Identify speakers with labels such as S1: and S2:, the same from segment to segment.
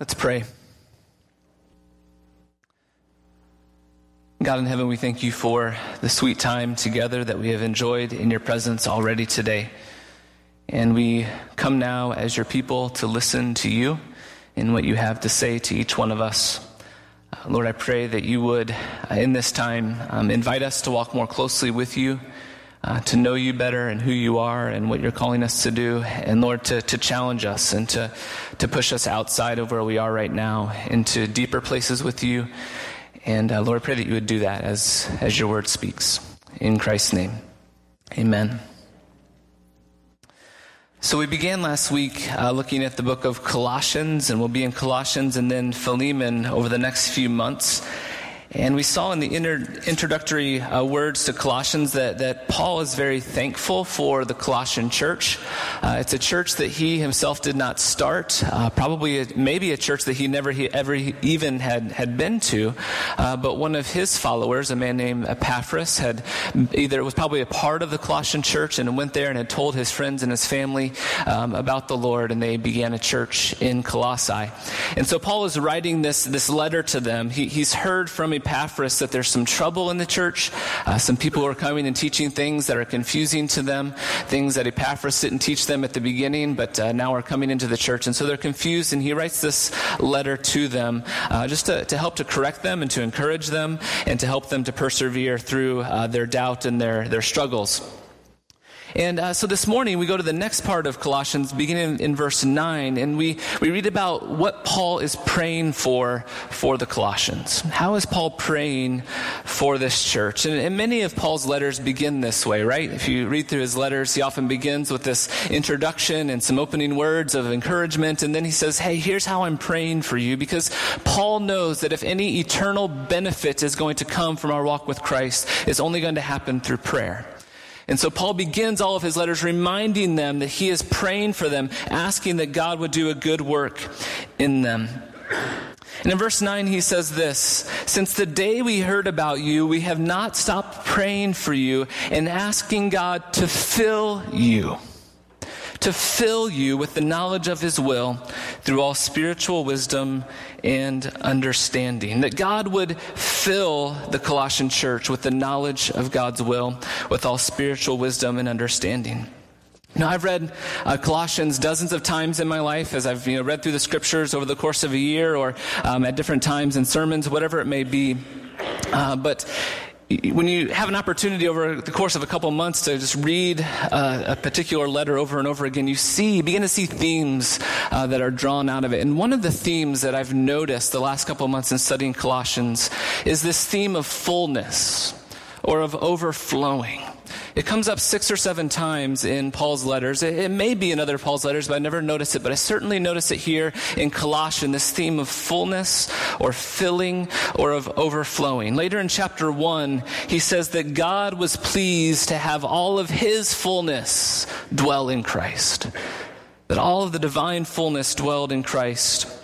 S1: Let's pray. God in heaven, we thank you for the sweet time together that we have enjoyed in your presence already today. And we come now as your people to listen to you and what you have to say to each one of us. Uh, Lord, I pray that you would, uh, in this time, um, invite us to walk more closely with you, uh, to know you better and who you are and what you're calling us to do. And Lord, to, to challenge us and to, to push us outside of where we are right now into deeper places with you and uh, Lord, I pray that you would do that as, as your word speaks. In Christ's name, amen. So we began last week uh, looking at the book of Colossians, and we'll be in Colossians and then Philemon over the next few months. And we saw in the introductory uh, words to Colossians that, that Paul is very thankful for the Colossian church. Uh, it's a church that he himself did not start, uh, probably a, maybe a church that he never he ever even had, had been to. Uh, but one of his followers, a man named Epaphras, had either was probably a part of the Colossian church and went there and had told his friends and his family um, about the Lord, and they began a church in Colossae. And so Paul is writing this, this letter to them. He, he's heard from Epaphras that there's some trouble in the church. Uh, some people are coming and teaching things that are confusing to them, things that Epaphras didn't teach them at the beginning, but uh, now are coming into the church. And so they're confused, and he writes this letter to them uh, just to, to, help to correct them and to encourage them and to help them to persevere through uh, their doubt and their, their struggles. And uh, so this morning we go to the next part of Colossians, beginning in, verse 9, and we, we read about what Paul is praying for for the Colossians. How is Paul praying for this church? And, and many of Paul's letters begin this way, right? If you read through his letters, he often begins with this introduction and some opening words of encouragement, and then he says, Hey, here's how I'm praying for you, because Paul knows that if any eternal benefit is going to come from our walk with Christ, it's only going to happen through prayer. And so Paul begins all of his letters reminding them that he is praying for them, asking that God would do a good work in them. And in verse 9, he says this Since the day we heard about you, we have not stopped praying for you and asking God to fill you to fill you with the knowledge of his will through all spiritual wisdom and understanding. That God would fill the Colossian church with the knowledge of God's will, with all spiritual wisdom and understanding. Now, I've read uh, Colossians dozens of times in my life as I've you know, read through the scriptures over the course of a year or um, at different times in sermons, whatever it may be. Uh, but when you have an opportunity over the course of a couple months to just read uh, a particular letter over and over again, you see, begin to see themes uh, that are drawn out of it. And one of the themes that I've noticed the last couple months in studying Colossians is this theme of fullness or of overflowing. It comes up six or seven times in Paul's letters. It, it, may be in other Paul's letters, but I never noticed it. But I certainly notice it here in Colossians, this theme of fullness or filling or of overflowing. Later in chapter one, he says that God was pleased to have all of his fullness dwell in Christ. That all of the divine fullness dwelled in Christ.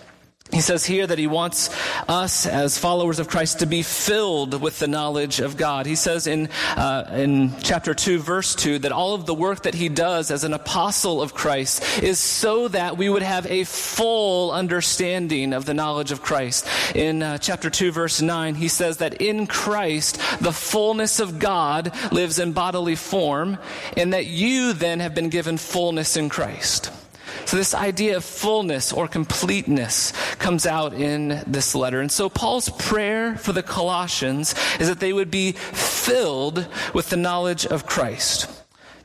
S1: He says here that he wants us as followers of Christ to be filled with the knowledge of God. He says in, uh, in chapter 2, verse 2, that all of the work that he does as an apostle of Christ is so that we would have a full understanding of the knowledge of Christ. In uh, chapter 2, verse 9, he says that in Christ, the fullness of God lives in bodily form, and that you then have been given fullness in Christ. So, this idea of fullness or completeness comes out in this letter. And so, Paul's prayer for the Colossians is that they would be filled with the knowledge of Christ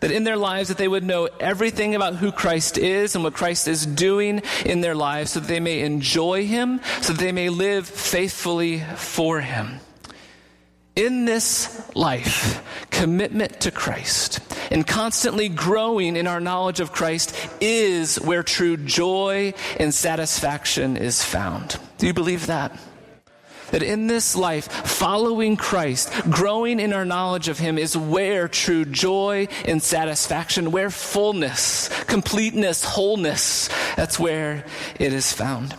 S1: that in their lives that they would know everything about who Christ is and what Christ is doing in their lives so that they may enjoy him so that they may live faithfully for him in this life, commitment to Christ and constantly growing in our knowledge of Christ is where true joy and satisfaction is found. Do you believe that? That in this life, following Christ, growing in our knowledge of Him is where true joy and satisfaction, where fullness, completeness, wholeness, that's where it is found.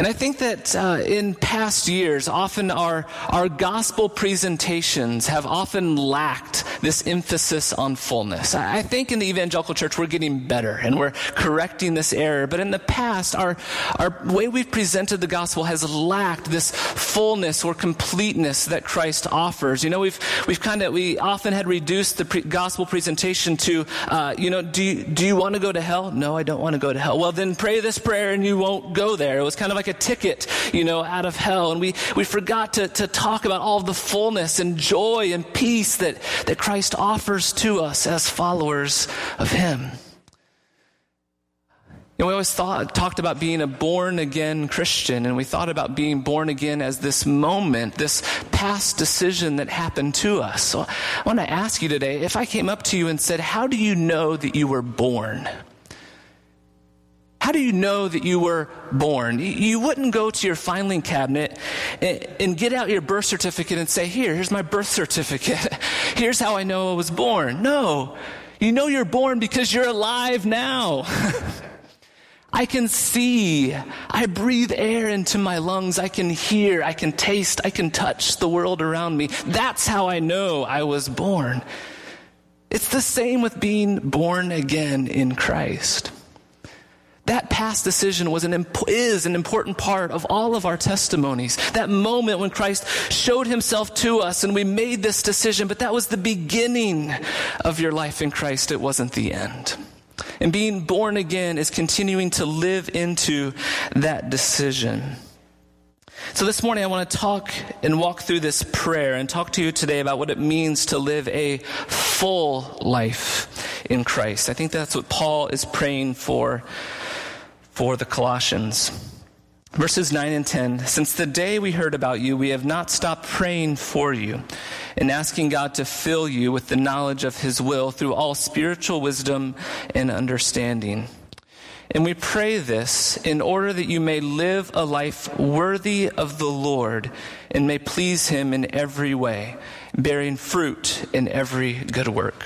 S1: And I think that uh, in past years, often our, our gospel presentations have often lacked this emphasis on fullness. I think in the evangelical church we're getting better and we're correcting this error. But in the past, our, our way we've presented the gospel has lacked this fullness or completeness that Christ offers. You know, we've, we've kind of, we often had reduced the pre- gospel presentation to, uh, you know, do you, do you want to go to hell? No, I don't want to go to hell. Well, then pray this prayer and you won't go there. It was kind of like a ticket, you know, out of hell. And we, we forgot to, to talk about all the fullness and joy and peace that, that Christ offers to us as followers of Him. You know, we always thought, talked about being a born again Christian, and we thought about being born again as this moment, this past decision that happened to us. So I want to ask you today if I came up to you and said, How do you know that you were born? How do you know that you were born? You wouldn't go to your filing cabinet and, get out your birth certificate and say, Here, here's my birth certificate. Here's how I know I was born. No, you know you're born because you're alive now. I can see. I breathe air into my lungs. I can hear. I can taste. I can touch the world around me. That's how I know I was born. It's the same with being born again in Christ. That past decision was an, is an important part of all of our testimonies. That moment when Christ showed himself to us and we made this decision, but that was the beginning of your life in Christ. It wasn't the end. And being born again is continuing to live into that decision. So this morning I want to talk and walk through this prayer and talk to you today about what it means to live a full life in Christ. I think that's what Paul is praying for for the Colossians. Verses 9 and 10 Since the day we heard about you, we have not stopped praying for you and asking God to fill you with the knowledge of His will through all spiritual wisdom and understanding. And we pray this in order that you may live a life worthy of the Lord and may please Him in every way, bearing fruit in every good work.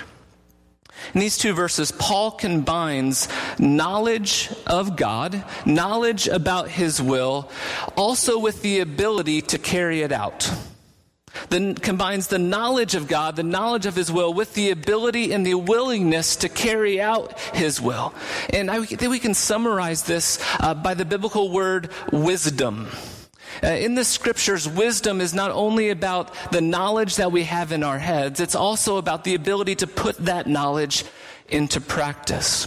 S1: In these two verses, Paul combines knowledge of God, knowledge about his will, also with the ability to carry it out. Then combines the knowledge of God, the knowledge of His will, with the ability and the willingness to carry out His will. And I think we can summarize this uh, by the biblical word wisdom. Uh, in the scriptures, wisdom is not only about the knowledge that we have in our heads, it's also about the ability to put that knowledge into practice.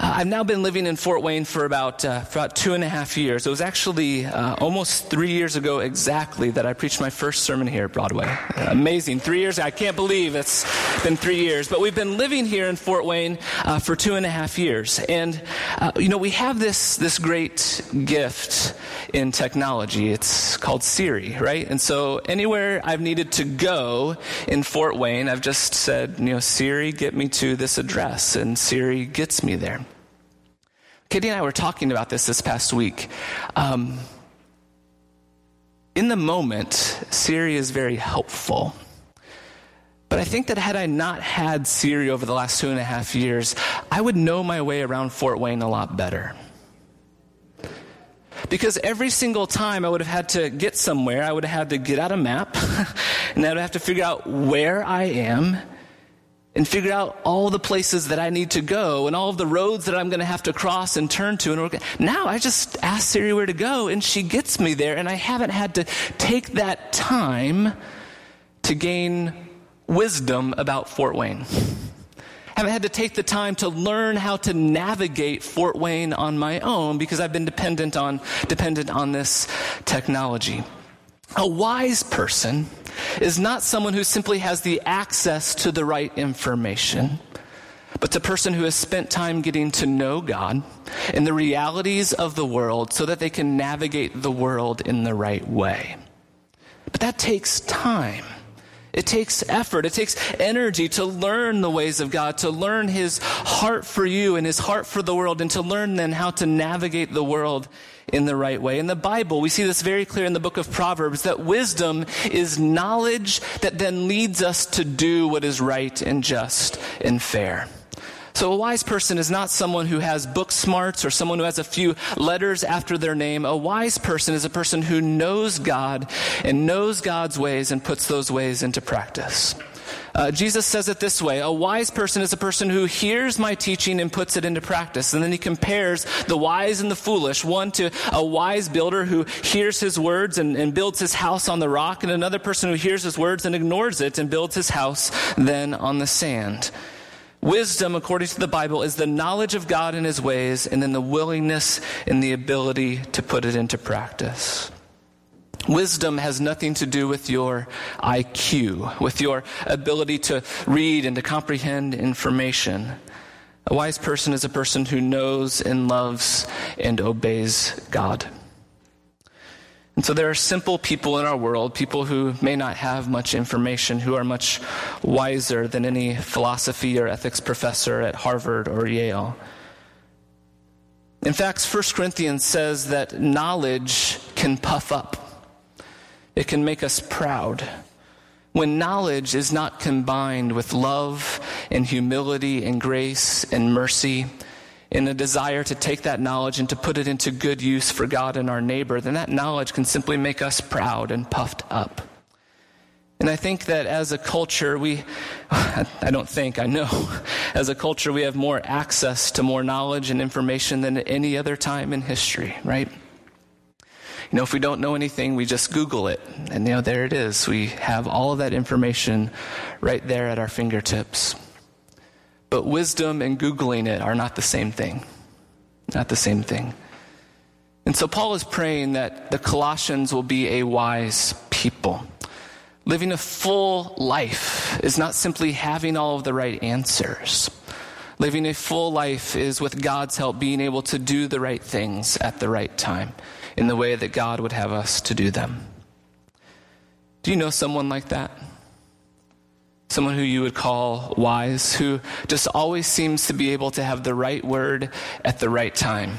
S1: Uh, I've now been living in Fort Wayne for about, uh, for about two and a half years. It was actually uh, almost three years ago exactly that I preached my first sermon here at Broadway. Uh, amazing. Three years. I can't believe it's been three years. But we've been living here in Fort Wayne uh, for two and a half years. And, uh, you know, we have this, this great gift in technology. It's called Siri, right? And so anywhere I've needed to go in Fort Wayne, I've just said, you know, Siri, get me to this address. And Siri gets me there. Katie and I were talking about this this past week. Um, in the moment, Siri is very helpful. But I think that had I not had Siri over the last two and a half years, I would know my way around Fort Wayne a lot better. Because every single time I would have had to get somewhere, I would have had to get out a map, and I would have to figure out where I am, and figure out all the places that I need to go and all of the roads that I'm going to have to cross and turn to. And now I just ask Siri where to go and she gets me there and I haven't had to take that time to gain wisdom about Fort Wayne. I haven't had to take the time to learn how to navigate Fort Wayne on my own because I've been dependent on, dependent on this technology. A wise person is not someone who simply has the access to the right information, but the person who has spent time getting to know God and the realities of the world so that they can navigate the world in the right way. But that takes time. It takes effort. It takes energy to learn the ways of God, to learn His heart for you and His heart for the world, and to learn then how to navigate the world in the right way. In the Bible, we see this very clear in the book of Proverbs that wisdom is knowledge that then leads us to do what is right and just and fair. So, a wise person is not someone who has book smarts or someone who has a few letters after their name. A wise person is a person who knows God and knows God's ways and puts those ways into practice. Uh, Jesus says it this way A wise person is a person who hears my teaching and puts it into practice. And then he compares the wise and the foolish one to a wise builder who hears his words and, and builds his house on the rock, and another person who hears his words and ignores it and builds his house then on the sand. Wisdom, according to the Bible, is the knowledge of God and his ways, and then the willingness and the ability to put it into practice. Wisdom has nothing to do with your IQ, with your ability to read and to comprehend information. A wise person is a person who knows and loves and obeys God. And so there are simple people in our world, people who may not have much information, who are much wiser than any philosophy or ethics professor at Harvard or Yale. In fact, 1 Corinthians says that knowledge can puff up, it can make us proud. When knowledge is not combined with love and humility and grace and mercy, in a desire to take that knowledge and to put it into good use for God and our neighbor, then that knowledge can simply make us proud and puffed up. And I think that as a culture, we, I don't think, I know, as a culture, we have more access to more knowledge and information than at any other time in history, right? You know, if we don't know anything, we just Google it. And, you know, there it is. We have all of that information right there at our fingertips. But wisdom and Googling it are not the same thing. Not the same thing. And so Paul is praying that the Colossians will be a wise people. Living a full life is not simply having all of the right answers. Living a full life is, with God's help, being able to do the right things at the right time in the way that God would have us to do them. Do you know someone like that? Someone who you would call wise, who just always seems to be able to have the right word at the right time.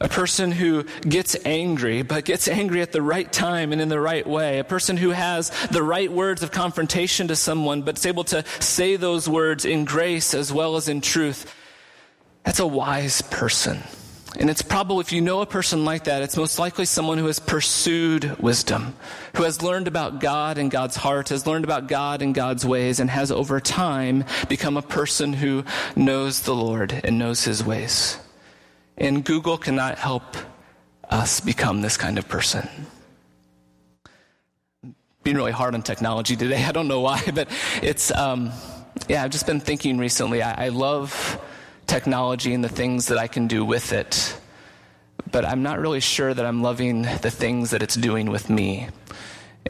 S1: A person who gets angry, but gets angry at the right time and in the right way. A person who has the right words of confrontation to someone, but is able to say those words in grace as well as in truth. That's a wise person. And it's probably, if you know a person like that, it's most likely someone who has pursued wisdom, who has learned about God and God's heart, has learned about God and God's ways, and has over time become a person who knows the Lord and knows his ways. And Google cannot help us become this kind of person. Being really hard on technology today. I don't know why, but it's, um, yeah, I've just been thinking recently. I, I love technology and the things that I can do with it. But I'm not really sure that I'm loving the things that it's doing with me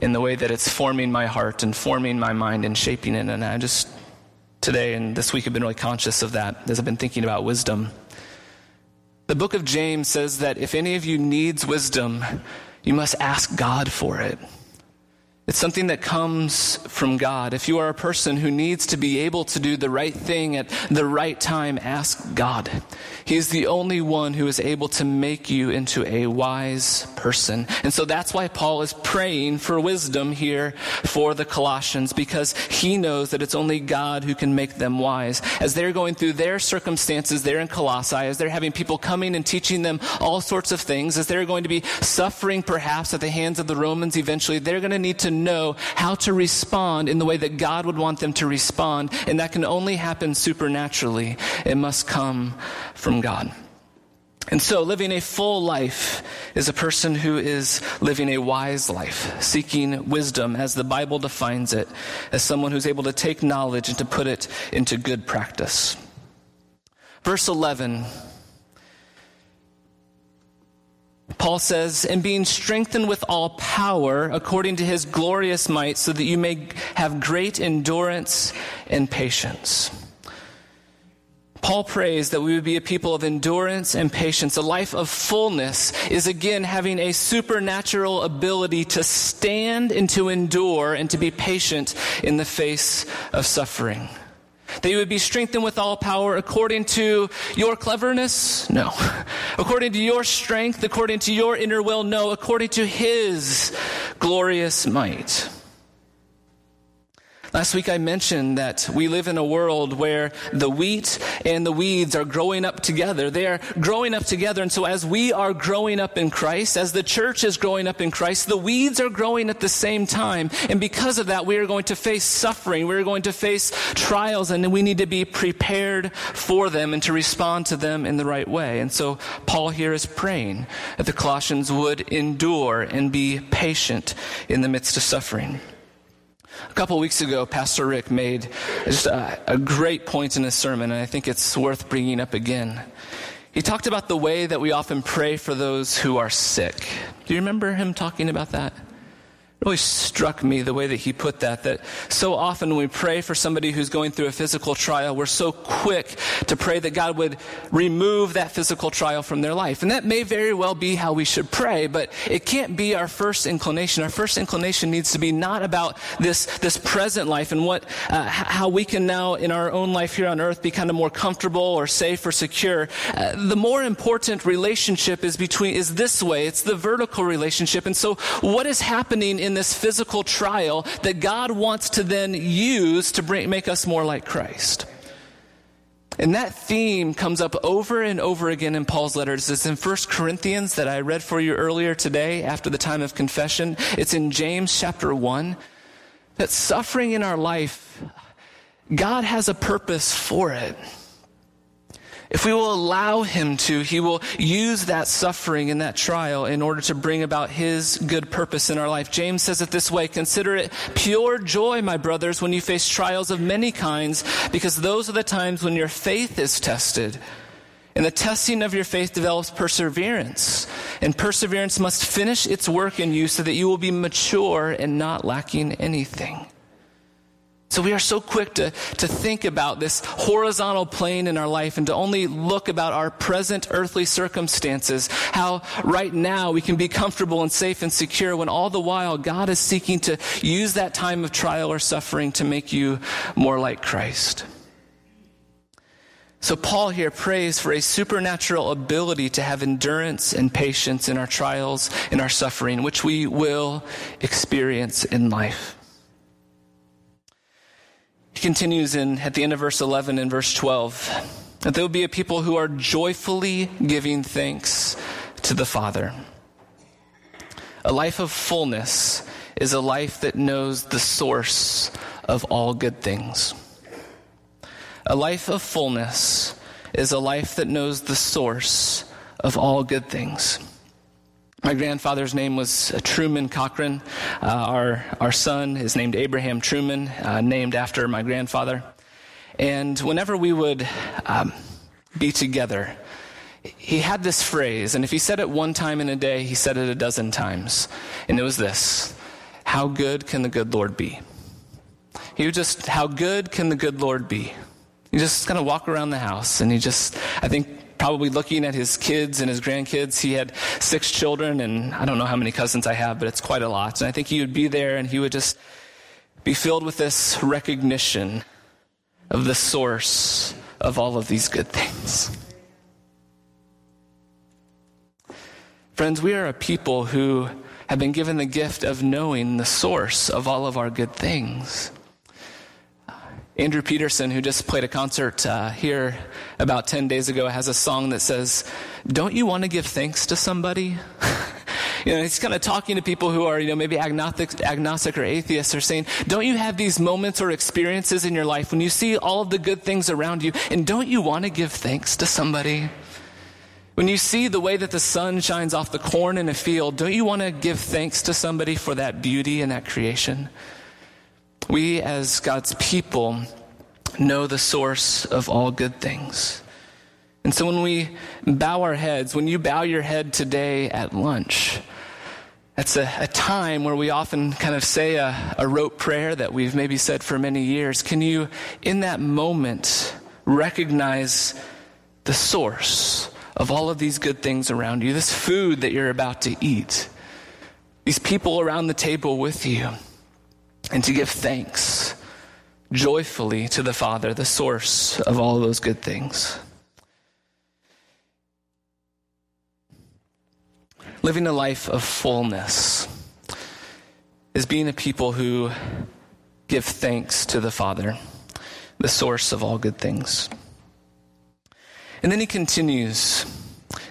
S1: in the way that it's forming my heart and forming my mind and shaping it. And I just, today and this week, have been really conscious of that as I've been thinking about wisdom. The book of James says that if any of you needs wisdom, you must ask God for it. It's something that comes from God. If you are a person who needs to be able to do the right thing at the right time, ask God. He is the only one who is able to make you into a wise person. And so that's why Paul is praying for wisdom here for the Colossians, because he knows that it's only God who can make them wise. As they're going through their circumstances there in Colossae, as they're having people coming and teaching them all sorts of things, as they're going to be suffering perhaps at the hands of the Romans eventually, they're going to need to know how to respond in the way that God would want them to respond. And that can only happen supernaturally. It must come from God. And so, living a full life is a person who is living a wise life, seeking wisdom as the Bible defines it, as someone who's able to take knowledge and to put it into good practice. Verse 11 Paul says, and being strengthened with all power according to his glorious might, so that you may have great endurance and patience. Paul prays that we would be a people of endurance and patience. A life of fullness is again having a supernatural ability to stand and to endure and to be patient in the face of suffering. That you would be strengthened with all power according to your cleverness? No. According to your strength, according to your inner will? No. According to His glorious might. Last week I mentioned that we live in a world where the wheat and the weeds are growing up together. They are growing up together. And so as we are growing up in Christ, as the church is growing up in Christ, the weeds are growing at the same time. And because of that, we are going to face suffering. We're going to face trials and we need to be prepared for them and to respond to them in the right way. And so Paul here is praying that the Colossians would endure and be patient in the midst of suffering. A couple weeks ago, Pastor Rick made just a, a, great point in his sermon, and I think it's worth bringing up again. He talked about the way that we often pray for those who are sick. Do you remember him talking about that? Really struck me the way that he put that that so often when we pray for somebody who's going through a physical trial we're so quick to pray that god would remove that physical trial from their life. And that may very well be how we should pray but it can't be our first inclination. Our first inclination needs to be not about this this present life and what uh, how we can now in our own life here on earth be kind of more comfortable or safe or secure. Uh, the more important relationship is between is this way. It's the vertical relationship. And so what is happening in in this physical trial that God wants to then use to bring, make us more like Christ. And that theme comes up over and over again in Paul's letters. It's in 1 Corinthians that I read for you earlier today after the time of confession. It's in James chapter 1. That suffering in our life, God has a purpose for it. If we will allow Him to, He will use that suffering and that trial in order to bring about His good purpose in our life. James says it this way Consider it pure joy, my brothers, when you face trials of many kinds, because those are the times when your faith is tested. And the testing of your faith develops perseverance. And perseverance must finish its work in you so that you will be mature and not lacking anything. So we are so quick to, to think about this horizontal plane in our life and to only look about our present earthly circumstances, how right now we can be comfortable and safe and secure when all the while God is seeking to use that time of trial or suffering to make you more like Christ. So Paul here prays for a supernatural ability to have endurance and patience in our trials, in our suffering, which we will experience in life. He continues in at the end of verse 11 and verse 12 that there will be a people who are joyfully giving thanks to the Father. A life of fullness is a life that knows the source of all good things. A life of fullness is a life that knows the source of all good things. My grandfather's name was uh, Truman Cochran. Uh, our, our son is named Abraham Truman, uh, named after my grandfather. And whenever we would um, be together, he had this phrase, and if he said it one time in a day, he said it a dozen times. And it was this How good can the good Lord be? He would just, How good can the good Lord be? He just kind of walk around the house, and he just, I think probably looking at his kids and his grandkids. He had six children, and I don't know how many cousins I have, but it's quite a lot. And I think he would be there and he would just be filled with this recognition of the source of all of these good things. Friends, we are a people who have been given the gift of knowing the source of all of our good things. Andrew Peterson, who just played a concert uh, here about 10 days ago, has a song that says, Don't you want to give thanks to somebody? you know, he's kind of talking to people who are, you know, maybe agnostic, agnostic or atheists are saying, don't you have these moments or experiences in your life when you see all of the good things around you and don't you want to give thanks to somebody? When you see the way that the sun shines off the corn in a field, don't you want to give thanks to somebody for that beauty and that creation? We, as God's people, know the source of all good things. And so when we bow our heads, when you bow your head today at lunch, that's a, a time where we often kind of say a, a rote prayer that we've maybe said for many years. Can you, in that moment, recognize the source of all of these good things around you, this food that you're about to eat, these people around the table with you? And to give thanks joyfully to the Father, the source of all those good things. Living a life of fullness is being a people who give thanks to the Father, the source of all good things. And then he continues,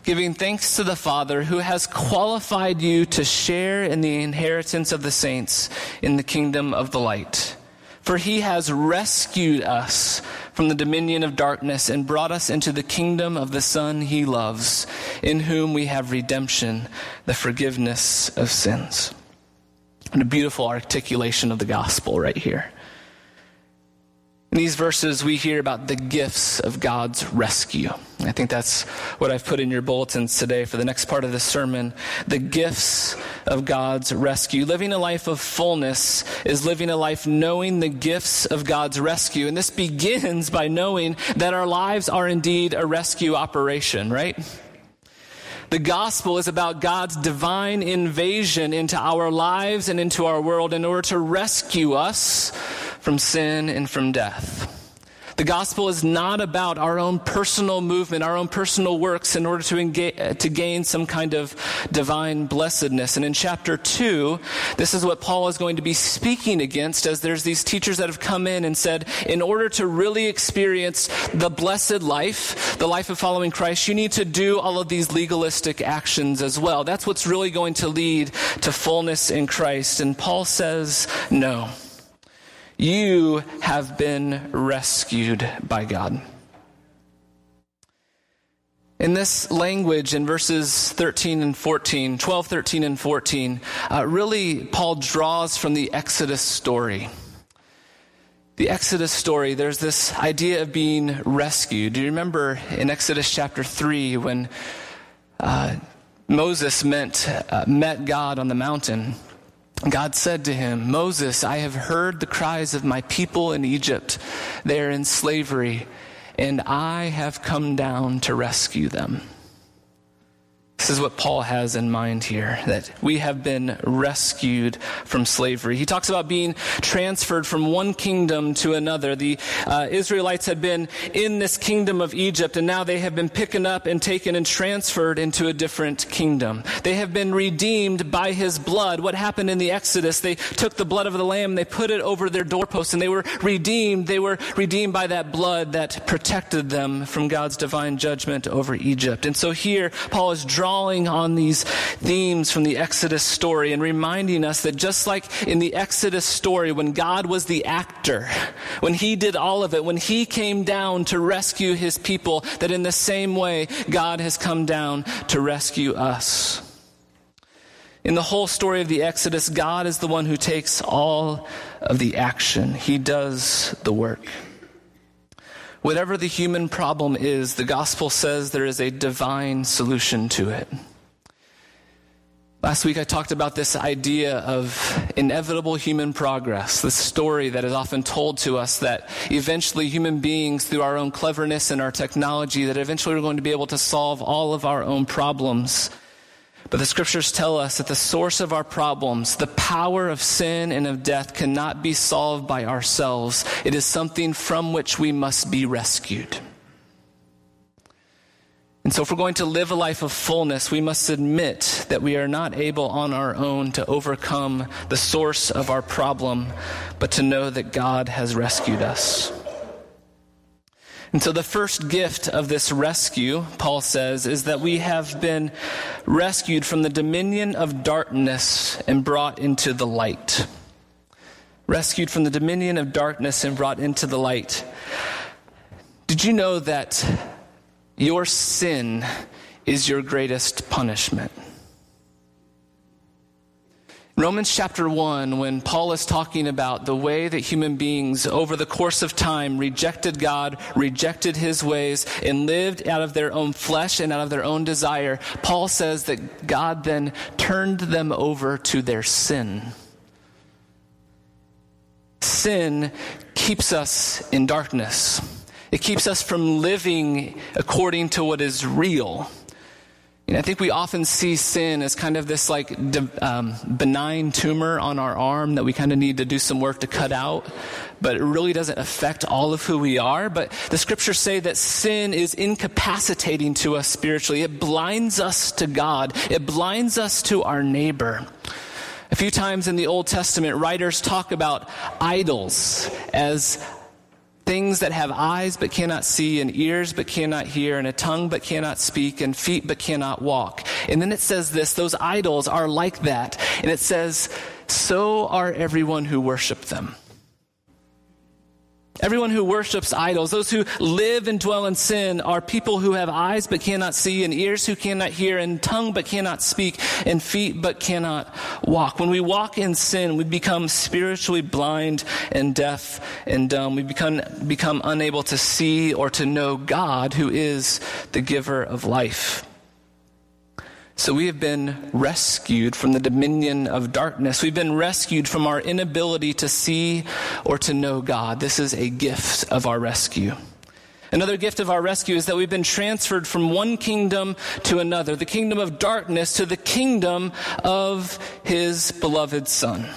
S1: giving thanks to the Father who has qualified you to share in the inheritance of the saints in the kingdom of the light. For he has rescued us from the dominion of darkness and brought us into the kingdom of the Son he loves, in whom we have redemption, the forgiveness of sins. And a beautiful articulation of the gospel right here. In these verses, we hear about the gifts of God's rescue. I think that's what I've put in your bulletins today for the next part of the sermon. The gifts of God's rescue. Living a life of fullness is living a life knowing the gifts of God's rescue. And this begins by knowing that our lives are indeed a rescue operation, right? The gospel is about God's divine invasion into our lives and into our world in order to rescue us from sin and from death. The gospel is not about our own personal movement, our own personal works in order to, to gain some kind of divine blessedness. And in chapter 2, this is what Paul is going to be speaking against as there's these teachers that have come in and said, in order to really experience the blessed life, the life of following Christ, you need to do all of these legalistic actions as well. That's what's really going to lead to fullness in Christ. And Paul says, no. You have been rescued by God. In this language, in verses 13 and 14, 12, 13, and 14, uh, really, Paul draws from the Exodus story. The Exodus story, there's this idea of being rescued. Do you remember in Exodus chapter 3 when uh, Moses met, uh, met God on the mountain? God said to him, Moses, I have heard the cries of my people in Egypt. They are in slavery, and I have come down to rescue them. This is what Paul has in mind here that we have been rescued from slavery. He talks about being transferred from one kingdom to another. The uh, Israelites had been in this kingdom of Egypt, and now they have been picked up and taken and transferred into a different kingdom. They have been redeemed by his blood. What happened in the Exodus? They took the blood of the lamb, they put it over their doorposts, and they were redeemed. They were redeemed by that blood that protected them from God's divine judgment over Egypt. And so here, Paul is drawing drawing on these themes from the Exodus story and reminding us that just like in the Exodus story, when God was the actor, when He did all of it, when He came down to rescue His people, that in the same way, God has come down to rescue us. In the whole story of the Exodus, God is the one who takes all of the action. He does the work. Whatever the human problem is, the gospel says there is a divine solution to it. Last week I talked about this idea of inevitable human progress, the story that is often told to us that eventually human beings, through our own cleverness and our technology, that eventually we're going to be able to solve all of our own problems. But the scriptures tell us that the source of our problems, the power of sin and of death, cannot be solved by ourselves. It is something from which we must be rescued. And so, if we're going to live a life of fullness, we must admit that we are not able on our own to overcome the source of our problem, but to know that God has rescued us. And so the first gift of this rescue, Paul says, is that we have been rescued from the dominion of darkness and brought into the light. Rescued from the dominion of darkness and brought into the light. Did you know that your sin is your greatest punishment? Romans chapter 1, when Paul is talking about the way that human beings over the course of time rejected God, rejected his ways, and lived out of their own flesh and out of their own desire, Paul says that God then turned them over to their sin. Sin keeps us in darkness. It keeps us from living according to what is real. And I think we often see sin as kind of this like um, benign tumor on our arm that we kind of need to do some work to cut out, but it really doesn't affect all of who we are. But the scriptures say that sin is incapacitating to us spiritually. It blinds us to God. It blinds us to our neighbor. A few times in the Old Testament, writers talk about idols as things that have eyes but cannot see, and ears but cannot hear, and a tongue but cannot speak, and feet but cannot walk. And then it says this those idols are like that. And it says, so are everyone who worship them. Everyone who worships idols, those who live and dwell in sin, are people who have eyes but cannot see, and ears who cannot hear, and tongue but cannot speak, and feet but cannot walk. When we walk in sin, we become spiritually blind and deaf and dumb. We become, become unable to see or to know God, who is the giver of life. So we have been rescued from the dominion of darkness. We've been rescued from our inability to see or to know God. This is a gift of our rescue. Another gift of our rescue is that we've been transferred from one kingdom to another, the kingdom of darkness to the kingdom of his beloved Son.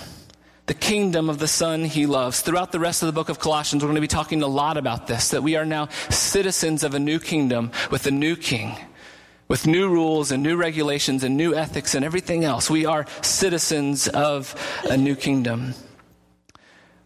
S1: The kingdom of the Son he loves. Throughout the rest of the book of Colossians, we're going to be talking a lot about this, that we are now citizens of a new kingdom with a new king with new rules and new regulations and new ethics and everything else. We are citizens of a new kingdom.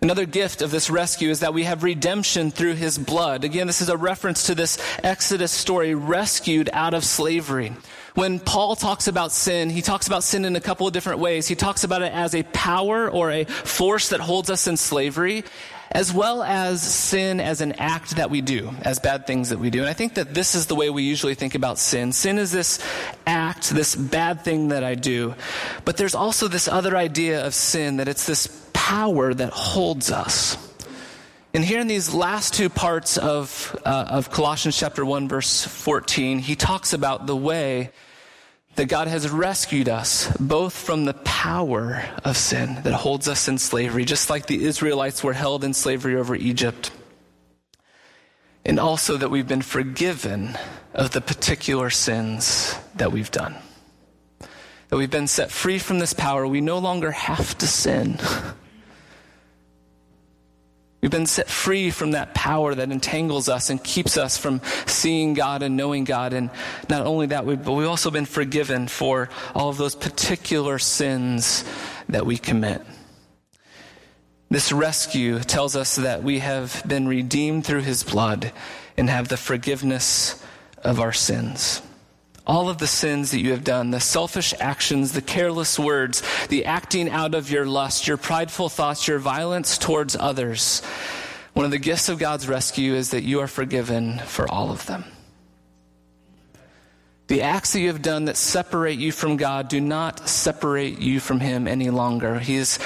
S1: Another gift of this rescue is that we have redemption through his blood. Again, this is a reference to this Exodus story, rescued out of slavery. When Paul talks about sin, he talks about sin in a couple of different ways. He talks about it as a power or a force that holds us in slavery, as well as sin as an act that we do, as bad things that we do. And I think that this is the way we usually think about sin. Sin is this act, this bad thing that I do. But there's also this other idea of sin, that it's this power that holds us. And here in these last two parts of, uh, of Colossians chapter 1, verse 14, he talks about the way that God has rescued us both from the power of sin that holds us in slavery, just like the Israelites were held in slavery over Egypt, and also that we've been forgiven of the particular sins that we've done. That we've been set free from this power. We no longer have to sin. We've been set free from that power that entangles us and keeps us from seeing God and knowing God. And not only that, but we've also been forgiven for all of those particular sins that we commit. This rescue tells us that we have been redeemed through his blood and have the forgiveness of our sins all of the sins that you have done, the selfish actions, the careless words, the acting out of your lust, your prideful thoughts, your violence towards others. One of the gifts of God's rescue is that you are forgiven for all of them. The acts that you have done that separate you from God do not separate you from Him any longer. He has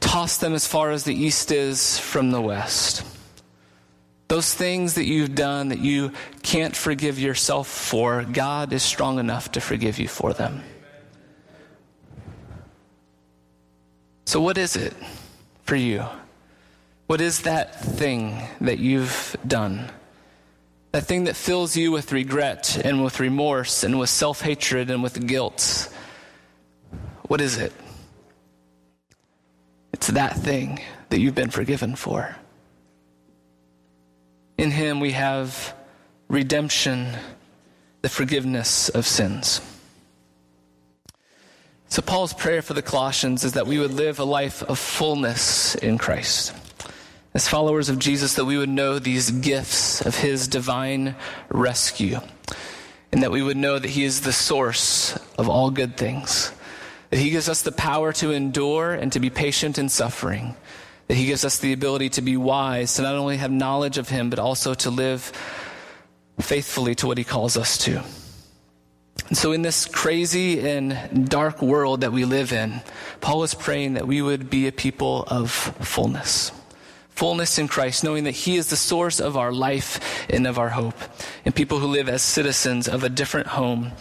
S1: tossed them as far as the east is from the west. Those things that you've done that you can't forgive yourself for, God is strong enough to forgive you for them. So, what is it for you? What is that thing that you've done? That thing that fills you with regret and with remorse and with self hatred and with guilt. What is it? It's that thing that you've been forgiven for. In him we have redemption, the forgiveness of sins. So, Paul's prayer for the Colossians is that we would live a life of fullness in Christ. As followers of Jesus, that we would know these gifts of his divine rescue, and that we would know that he is the source of all good things, that he gives us the power to endure and to be patient in suffering that He gives us the ability to be wise, to not only have knowledge of Him, but also to live faithfully to what He calls us to. And so, in this crazy and dark world that we live in, Paul is praying that we would be a people of fullness. Fullness in Christ, knowing that He is the source of our life and of our hope. And people who live as citizens of a different home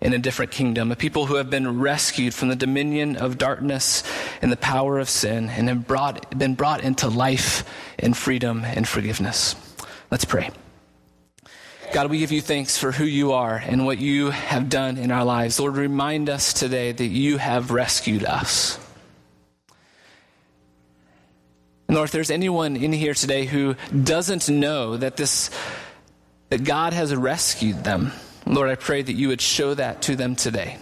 S1: in a different kingdom, a people who have been rescued from the dominion of darkness and the power of sin and have brought, been brought into life and freedom and forgiveness. Let's pray. God, we give you thanks for who you are and what you have done in our lives. Lord, remind us today that you have rescued us. And Lord, if there's anyone in here today who doesn't know that this, that God has rescued them, Lord, I pray that you would show that to them today.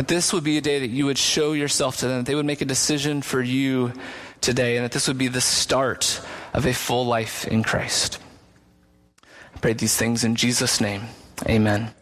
S1: That this would be a day that you would show yourself to them, that they would make a decision for you today, and that this would be the start of a full life in Christ. I pray these things in Jesus' name. Amen.